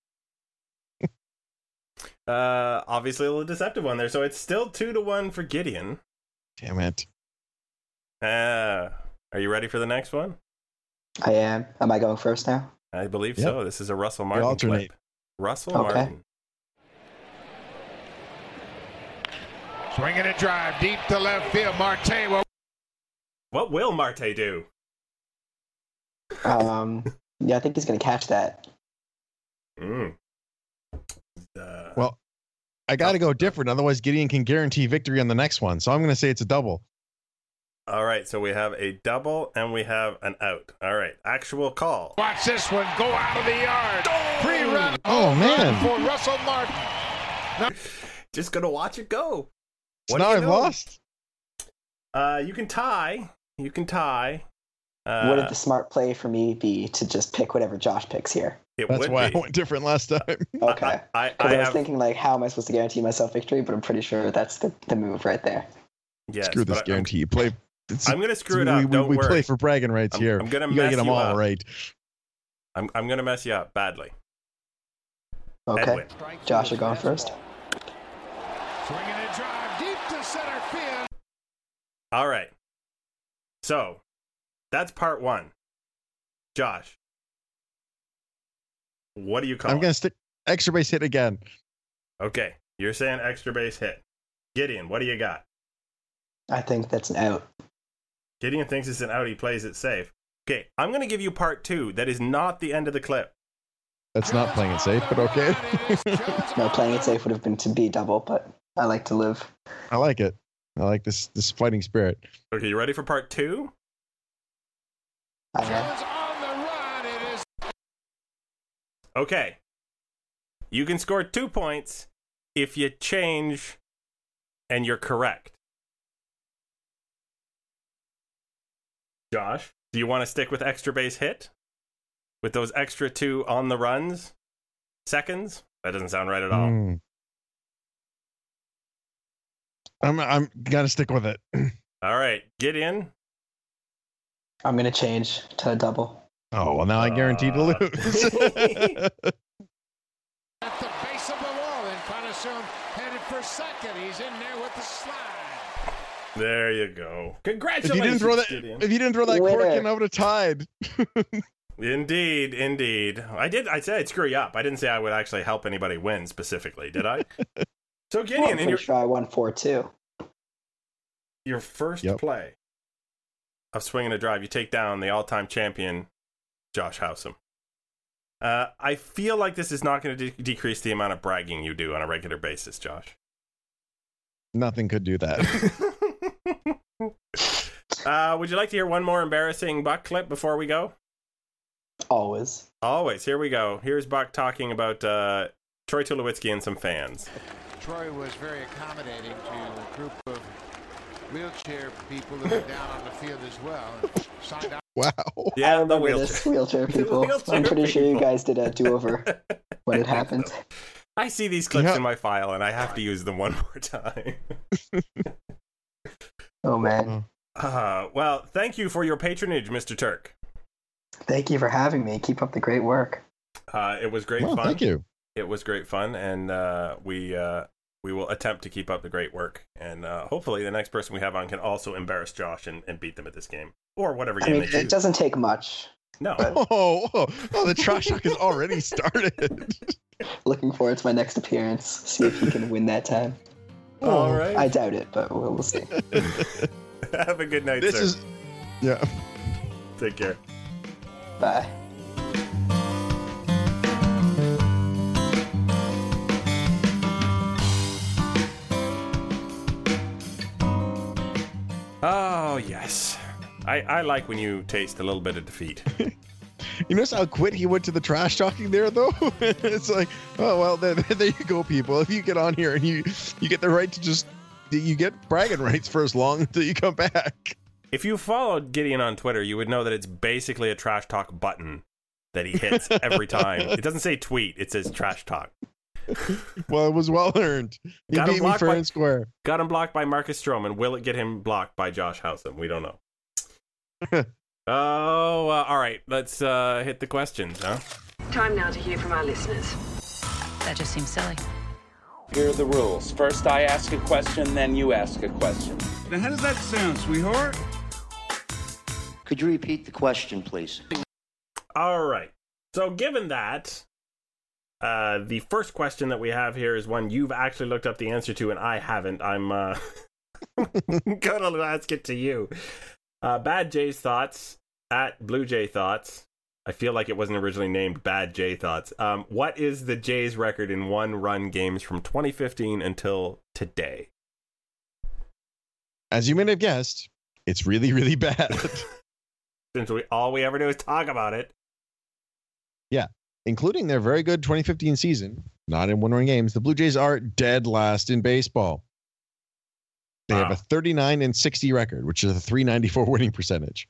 uh, obviously a little deceptive one there. So it's still two to one for Gideon. damn it. Uh, are you ready for the next one? I am. Am I going first now? I believe Yep. so. This is a Russell Martin alternate. clip. Russell Okay. Martin. Swinging a drive deep to left field. Marte will What will Marte do? Um, yeah, I think he's going to catch that. [LAUGHS] Mm. Uh, Well, I got to go different. Otherwise, Gideon can guarantee victory on the next one. So I'm going to say it's a double. all right, so we have a double and we have an out. All right, actual call. watch this one go out of the yard. Three run. Oh, man. For Russell Martin. Just gonna watch it go. So What now I've lost. Uh, you can tie. You can tie. Uh, Would the smart play for me be to just pick whatever Josh picks here? It That's why be. I went different last time. [LAUGHS] Okay. I, I, I I, was have, thinking, like, how am I supposed to guarantee myself victory? But I'm pretty sure that's the, the move right there. yes, Screw this but I'm- guarantee. You play. I'm, gonna screw it up. We, Don't we worry. play for bragging rights I'm- here. I'm gonna you gotta get them you all up. right. I'm, I'm gonna mess you up badly. Okay. Edwin. Josh, you're going first. Swinging a drive deep to center field. All right. So that's part one. Josh, What do you call I'm it? gonna stick extra base hit again. Okay, you're saying extra base hit. Gideon, what do you got? I think that's an out. Gideon thinks it's an out. He plays it safe. Okay, I'm going to give you part two. That is not the end of the clip. That's not playing it safe, but okay. [LAUGHS] No, playing it safe would have been to be double, but I like to live. I like it. I like this this fighting spirit. Okay, you ready for part two? I am. Jones on the run. It is Okay. You can score two points if you change and you're correct. Josh, do you want to stick with extra base hit? With those extra two on the runs? Seconds? That doesn't sound right at all. Mm. I'm I'm gonna stick with it. [CLEARS THROAT] All right, Get in. I'm gonna change to a double. Oh well, now I guarantee to Uh. lose. [LAUGHS] at the base of the wall. And Encarnacion headed for second. He's in there with the slide. There you go. Congratulations. if you didn't throw that, Gideon. if you didn't throw that cork Winner. in, I would have tied. Indeed, indeed. I did. I said I'd screw you up. I didn't say I would actually help anybody win specifically, did I? [LAUGHS] so Well, Gideon, I'm in pretty your sure I won four two. your first Yep. play of swinging a drive, you take down the all-time champion, Josh Howsam. Uh, I feel like this is not going to de- decrease the amount of bragging you do on a regular basis, Josh. Nothing could do that. [LAUGHS] uh, would you like to hear one more embarrassing Buck clip before we go? Always. Always. Here we go. Here's Buck talking about uh, Troy Tulowitzki and some fans. Troy was very accommodating to a group of wheelchair people who were down on the field as well. And signed out [LAUGHS] wow. Yeah, I the remember wheelchair. this wheelchair [LAUGHS] The people. wheelchair I'm pretty sure you guys did a do-over [LAUGHS] when it happened. I see these clips Yeah. in my file and I have to use them one more time. Oh man. Uh, well, thank you for your patronage, Mr. Turk. Thank you for having me. Keep up the great work. Uh, it was great Well, fun. thank you. It was great fun, and uh, we uh, we will attempt to keep up the great work. And uh, hopefully, the next person we have on can also embarrass Josh and, and beat them at this game or whatever I game mean, they it choose. doesn't take much. No, [LAUGHS] Oh, oh, oh, the trash talk has already started. [LAUGHS] Looking forward to my next appearance. See if you can win that time. [LAUGHS] all Oh, right. I doubt it, but we'll, we'll see. have a good night, This sir. is, yeah. Take care. Bye. Oh yes, I, I like when you taste a little bit of defeat. [LAUGHS] You notice how quick he went to the trash talking there, though. [LAUGHS] it's like, oh well, there, [LAUGHS] there you go, people. If you get on here and you you get the right to just you get bragging rights for as long until you come back. If you followed Gideon on Twitter, you would know that it's basically a trash talk button that he hits every time. It doesn't say tweet; it says trash talk. [LAUGHS] Well, it was well earned. He Got him beat me blocked fair by- and square. Got him blocked by Marcus Stroman. Will it get him blocked by Josh Howsam? We don't know. [LAUGHS] oh, uh, all right. Let's uh, hit the questions, huh? Time now to hear from our listeners. That just seems silly. Here are the rules. First, I ask a question, then you ask a question. Now, how does that sound, sweetheart? Could you repeat the question, please? All right. So, given that, uh, the first question that we have here is one you've actually looked up the answer to, and I haven't. I'm uh, [LAUGHS] gonna ask it to you. Uh, Bad Jay's thoughts at Blue Jay thoughts. I feel like it wasn't originally named Bad Jay thoughts. Um, what is the Jays' record in one-run games from 2015 until today? As you may have guessed, it's really, really [LAUGHS] bad. Since we all we ever do is talk about it. Including their very good 2015 season, not in one-run games. The Blue Jays are dead last in baseball. They have a 39 and 60 record, which is a 394 winning percentage.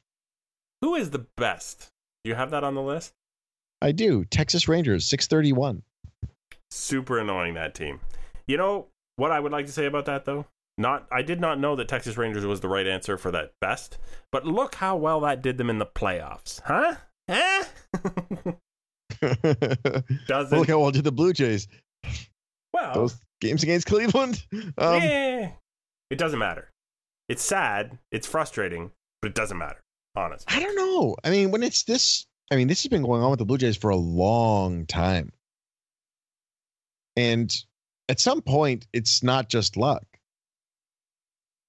Who is the best? Do you have that on the list? I do. Texas Rangers, 631. super annoying that team. You know what I would like to say about that though? Not I did not know that Texas Rangers was the right answer for that best, but look how well that did them in the playoffs. Huh? Huh? [LAUGHS] [LAUGHS] Doesn't Look how well did the Blue Jays. well Those games against Cleveland. Um, eh, it doesn't matter. It's sad, it's frustrating, but it doesn't matter. Honestly. I don't know. I mean, when it's this I mean, this has been going on with the Blue Jays for a long time. And at some point, it's not just luck.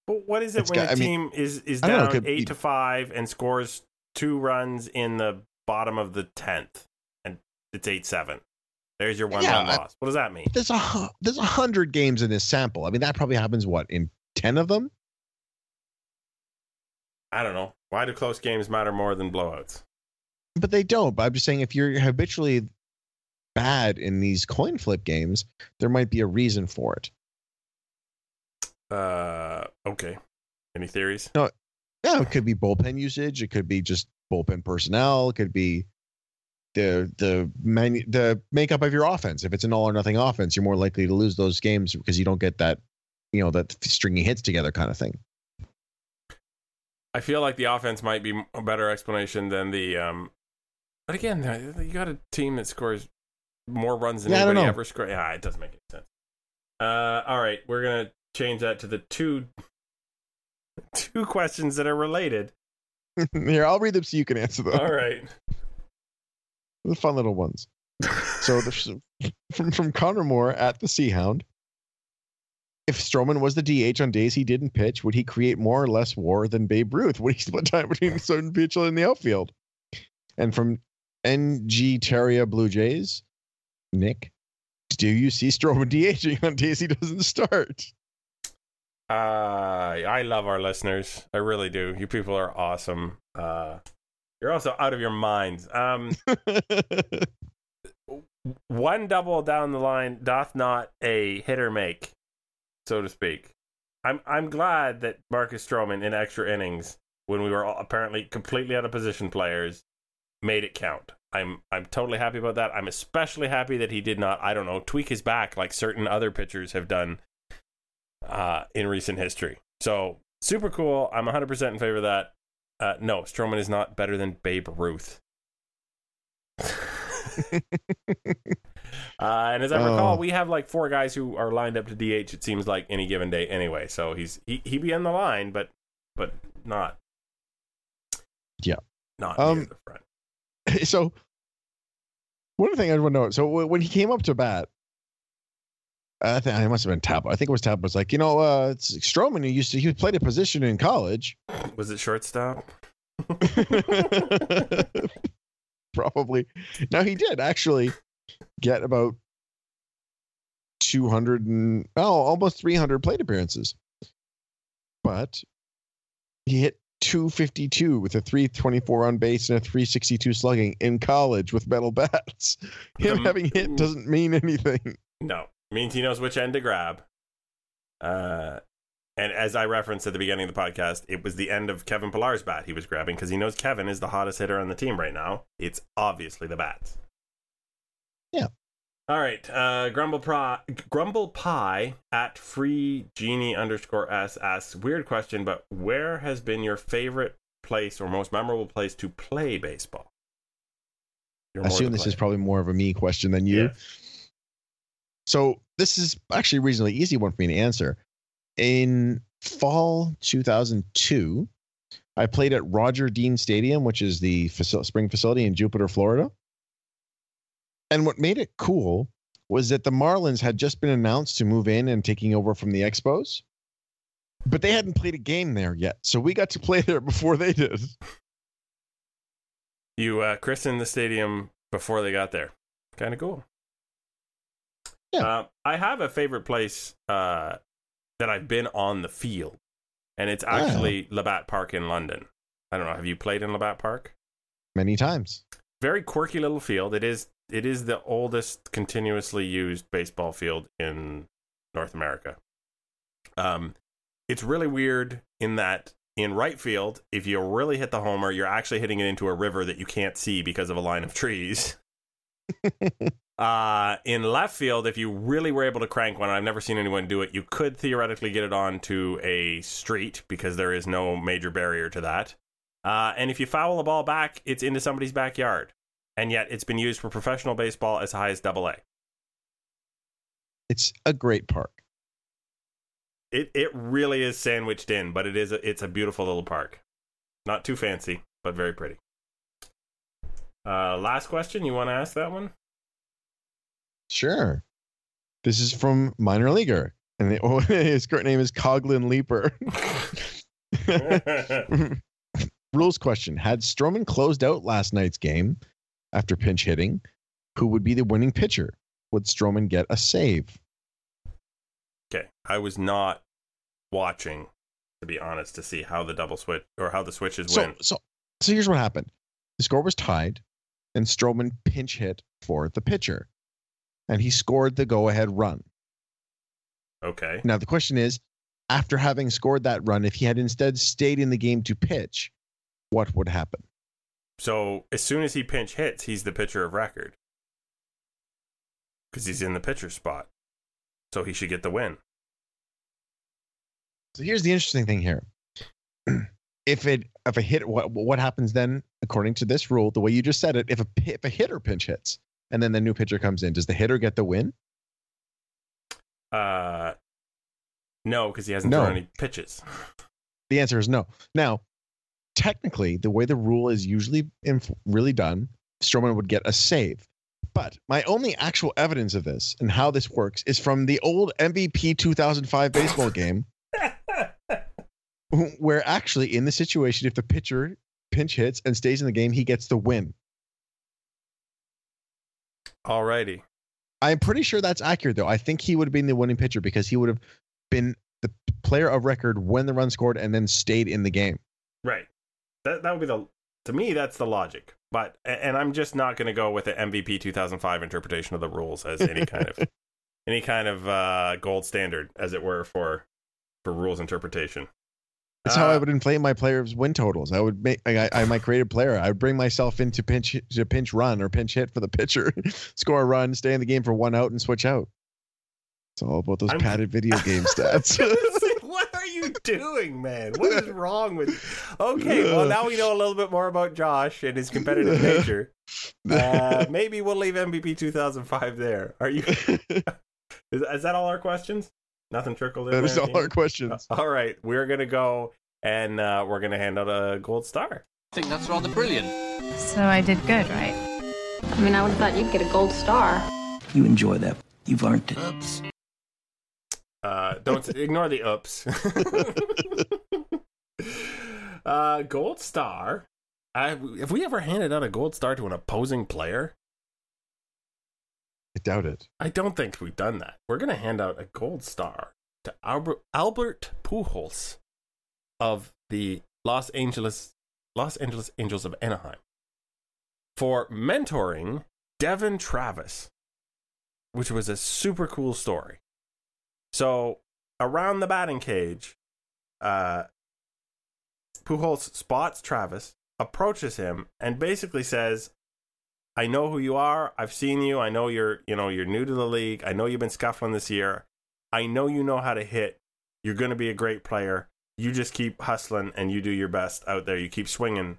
But what is it It's when got- a I mean, team is is don't know, down could eight to five and scores two runs in the bottom of the tenth, it's eight seven? There's your one Yeah, I- loss. What does that mean? There's a there's a hundred games in this sample. I mean, that probably happens what in ten of them. I don't know. Why do close games matter more than blowouts? But they don't. But I'm just saying, if you're habitually bad in these coin flip games, there might be a reason for it. Uh, okay. Any theories? No. Yeah, it could be bullpen usage. It could be just bullpen personnel. It could be the the manu- the makeup of your offense. If it's an all or nothing offense, you're more likely to lose those games because you don't get that, you know, that stringy hits together kind of thing. I feel like the offense might be a better explanation than the. Um, but again, you got a team that scores more runs than Yeah, anybody ever scored. Yeah, it doesn't make any sense. Uh, all right, we're gonna change that to the two [LAUGHS] two questions that are related. [LAUGHS] Here, I'll read them so you can answer them. All right. The fun little ones. So there's [LAUGHS] from from Connor Moore at the Sea Hound. If Stroman was the DH on days he didn't pitch, would he create more or less war than Babe Ruth? [LAUGHS] Would he split time between certain pitcher in the outfield? And from NG Terria Blue Jays, Nick, do you see Stroman [LAUGHS] DHing on days he doesn't start? Uh, I love our listeners. I really do. You people are awesome. Uh, you're also out of your minds. Um, [LAUGHS] one double down the line doth not a hitter make, so to speak. I'm I'm glad that Marcus Stroman in extra innings, when we were all apparently completely out of position players, made it count. I'm I'm totally happy about that. I'm especially happy that he did not, I don't know, tweak his back like certain other pitchers have done uh, in recent history. So super cool. I'm 100% in favor of that. Uh, no, Stroman is not better than Babe Ruth. [LAUGHS] Uh, and as I recall, Oh. we have like four guys who are lined up to DH. It seems like any given day, anyway. So he's he he be in the line, but but not. Yeah. Not Um, near the front. [LAUGHS] so one thing I want to know. So when he came up to bat, I think it must have been Tap. I think it was Tap. Was like, you know, uh, it's Stroman. Who used to he played a position in college. Was it shortstop? [LAUGHS] Probably. Now he did actually get about two hundred and oh, almost three hundred plate appearances, but he hit. 252 with a 324 on base and a 362 slugging in college with metal bats. [LAUGHS] Him The- having hit doesn't mean anything. No, means he knows which end to grab. Uh, and as I referenced at the beginning of the podcast, it was the end of Kevin Pillar's bat he was grabbing because he knows Kevin is the hottest hitter on the team right now. It's obviously the bats. Yeah. All right. Uh, Grumble Pri- Grumble Pie at free genie underscore s asks weird question, but where has been your favorite place or most memorable place to play baseball? You're I assume this is probably more of a me question than you. Yes. So this is actually a reasonably easy one for me to answer. In fall 2002, I played at Roger Dean Stadium, which is the spring facility in Jupiter, Florida. And what made it cool was that the Marlins had just been announced to move in and taking over from the Expos, but they hadn't played a game there yet. So we got to play there before they did. You uh, christened the stadium before they got there. Kind of cool. Yeah. Uh, I have a favorite place uh, that I've been on the field, and it's actually Labatt Park in London. I don't know. Have you played in Labatt Park? Many times. Very quirky little field. It is. It is the oldest continuously used baseball field in North America. Um, it's really weird in that in right field, if you really hit the homer, you're actually hitting it into a river that you can't see because of a line of trees. [LAUGHS] uh, in left field, if you really were able to crank one, I've never seen anyone do it, you could theoretically get it onto a street because there is no major barrier to that. Uh, and if you foul a ball back, it's into somebody's backyard. And yet it's been used for professional baseball as high as double A. It's a great park. It it really is sandwiched in, but it is a, it's a beautiful little park. Not too fancy, but very pretty. Uh, last question. You want to ask that one? Sure. This is from minor leaguer, and the, oh, [LAUGHS] his current name is Coghlan Leaper. [LAUGHS] [LAUGHS] Rules question: Had Stroman closed out last night's game after pinch hitting, who would be the winning pitcher? Would Stroman get a save? Okay, I was not watching, to be honest, to see how the double switch or how the switches So, went. so, so here's what happened: the score was tied, and Stroman pinch hit for the pitcher, and he scored the go-ahead run. Okay. Now the question is, after having scored that run, if he had instead stayed in the game to pitch, what would happen? So as soon as he pinch hits, he's the pitcher of record because he's in the pitcher spot. So he should get the win. So here's the interesting thing here. [CLEARS THROAT] if it if a hit what what happens then according to this rule, the way you just said it, if a if a hitter pinch hits and then the new pitcher comes in, does the hitter get the win? Uh, no, because he hasn't No. thrown any pitches. The answer is no. Now, technically, the way the rule is usually inf- really done, Stroman would get a save. But my only actual evidence of this and how this works is from the old MVP 2005 baseball game, [LAUGHS] where actually in the situation, if the pitcher pinch hits and stays in the game, he gets the win. Alrighty. I'm pretty sure that's accurate, though. I think he would have been the winning pitcher because he would have been the player of record when the run scored and then stayed in the game. Right. That that would be the to me that's the logic. But and I'm just not going to go with the MVP 2005 interpretation of the rules as any kind of [LAUGHS] any kind of uh, gold standard, as it were, for for rules interpretation. That's how I Uh, would inflate my players' win totals. I would make I, I might create a player. I would bring myself into pinch to pinch run or pinch hit for the pitcher, [LAUGHS] score a run, stay in the game for one out, and switch out. It's all about those I'm- padded video game [LAUGHS] stats. [LAUGHS] what are you doing, man? What is wrong with? Okay, well now we know a little bit more about Josh and his competitive nature. Uh, maybe we'll leave MVP 2005 there. Are you? Is, is that all our questions? Nothing trickled in. that is there, all our questions. [LAUGHS] All right, we're gonna go and uh, we're gonna hand out a gold star. I think that's rather brilliant. So I did good, right? I mean, I would have thought you'd get a gold star. You enjoy that. You've earned it. Oops. Uh, don't [LAUGHS] ignore the ups. [LAUGHS] uh, gold star. I, have we ever handed out a gold star to an opposing player? I doubt it. I don't think we've done that. We're going to hand out a gold star to Albert, Pujols of the Los Angeles Los Angeles Angels of Anaheim for mentoring Devon Travis, which was a super cool story. So around the batting cage, uh, Pujols spots Travis, approaches him, and basically says, I know who you are. I've seen you. I know you're, you know, you're new to the league. I know you've been scuffling this year. I know you know how to hit. You're going to be a great player. You just keep hustling and you do your best out there. You keep swinging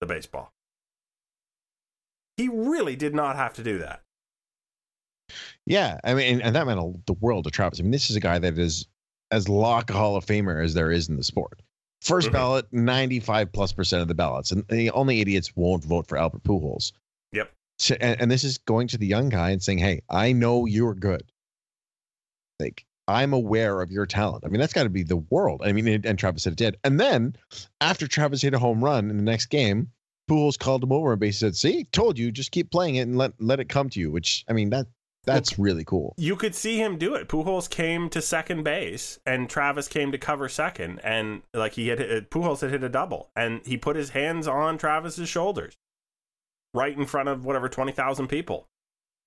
the baseball. He really did not have to do that. Yeah, I mean, and, that meant a, the world to Travis. I mean, this is a guy that is as lock a Hall of Famer as there is in the sport. 1st Mhm. ballot, ninety-five plus percent of the ballots, and the only idiots won't vote for Albert Pujols. So, and, and this is going to the young guy and saying, "Hey, I know you're good. Like I'm aware of your talent. I mean, that's got to be the world. I mean, and, and Travis said it did. And then after Travis hit a home run in the next game, Pujols called him over and basically said, "See, told you, just keep playing it and let let it come to you." Which I mean, that that's really cool. You could see him do it. Pujols came to second base, and Travis came to cover second, and like he had hit, Pujols had hit a double, and he put his hands on Travis's shoulders, right in front of whatever twenty thousand people,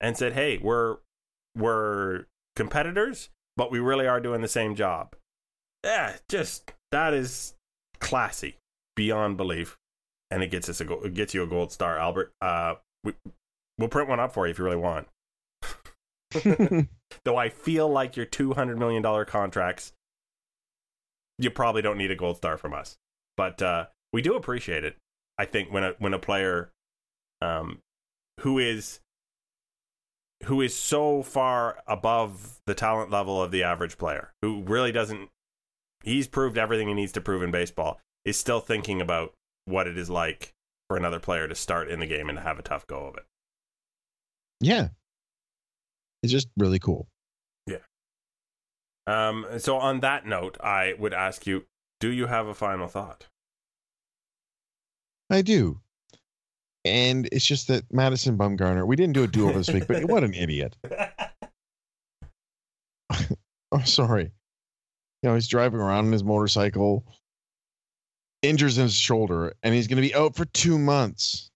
and said, "Hey, we're we're competitors, but we really are doing the same job." Yeah, just that is classy beyond belief, and it gets us a go- it gets you a gold star, Albert. Uh, we, we'll print one up for you if you really want. [LAUGHS] Though I feel like your two hundred million dollar contracts, you probably don't need a gold star from us, but uh, we do appreciate it. I think when a when a player, um, who is who is so far above the talent level of the average player, who really doesn't, he's proved everything he needs to prove in baseball, is still thinking about what it is like for another player to start in the game and have a tough go of it. Yeah. It's just really cool. Yeah. Um, so on that note, I would ask you, do you have a final thought? I do. And it's just that Madison Bumgarner, we didn't do a do over this week, but what an idiot. I'm [LAUGHS] [LAUGHS] oh, sorry. You know, he's driving around on his motorcycle, injures his shoulder, and he's going to be out for two months.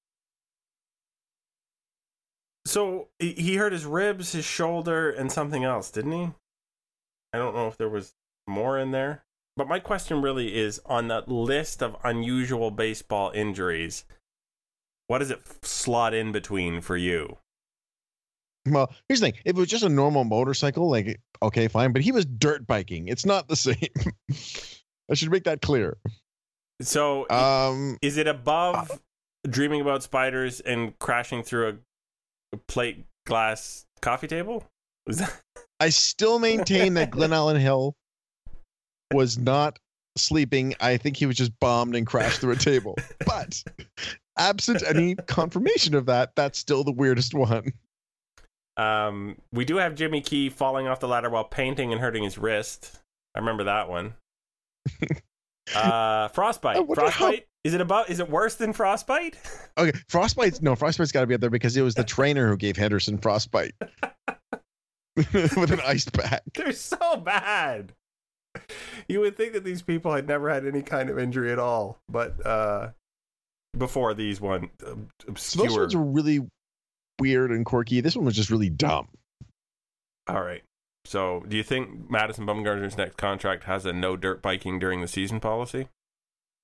So he he hurt his ribs, his shoulder, and something else, didn't he? I don't know if there was more in there. But my question really is on that list of unusual baseball injuries, what does it slot in between for you? Well, here's the thing. If it was just a normal motorcycle, like, okay, fine. But he was dirt biking. It's not the [LAUGHS] same. I should make that clear. So, Um, is it above dreaming about spiders and crashing through a, a plate glass coffee table? That, [LAUGHS] I still maintain that Glen [LAUGHS] Allen Hill was not sleeping. I think he was just bombed and crashed through a table. But absent any [LAUGHS] confirmation of that, that's still the weirdest one. um, we do have Jimmy Key falling off the ladder while painting and hurting his wrist. I remember that one. [LAUGHS] Uh, frostbite. Wonder how- Frostbite. Is it about? Is it worse than frostbite? [LAUGHS] Okay, frostbite's no frostbite's got to be up there because it was the trainer who gave Henderson frostbite with an ice pack. They're so bad. You would think that these people had never had any kind of injury at all, but uh, before these one So obscure. those ones were really weird and quirky. This one was just really dumb. All right. So, do you think Madison Bumgarner's next contract has a no dirt biking during the season policy?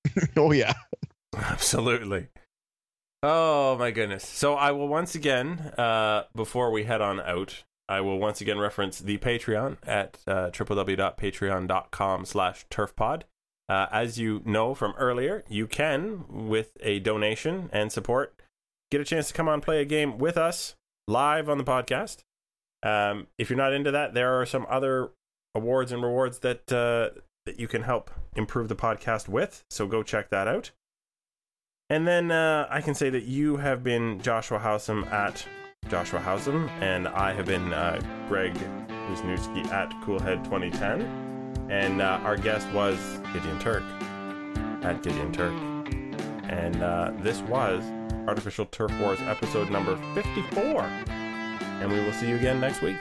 [LAUGHS] [LAUGHS] oh yeah. Absolutely. Oh my goodness. So I will once again, uh, before we head on out, I will once again reference the Patreon at uh, www.patreon.com slash turfpod. Uh, as you know from earlier, you can, with a donation and support, get a chance to come on play a game with us live on the podcast. Um, if you're not into that, there are some other awards and rewards that uh, that you can help improve the podcast with. So go check that out. And then uh, I can say that you have been Joshua Howsam at Joshua Howsam, and I have been uh, Greg Wisniewski at Coolhead2010. And uh, our guest was Gideon Turk at Gideon Turk. And uh, this was Artificial Turf Wars episode number 54. And we will see you again next week.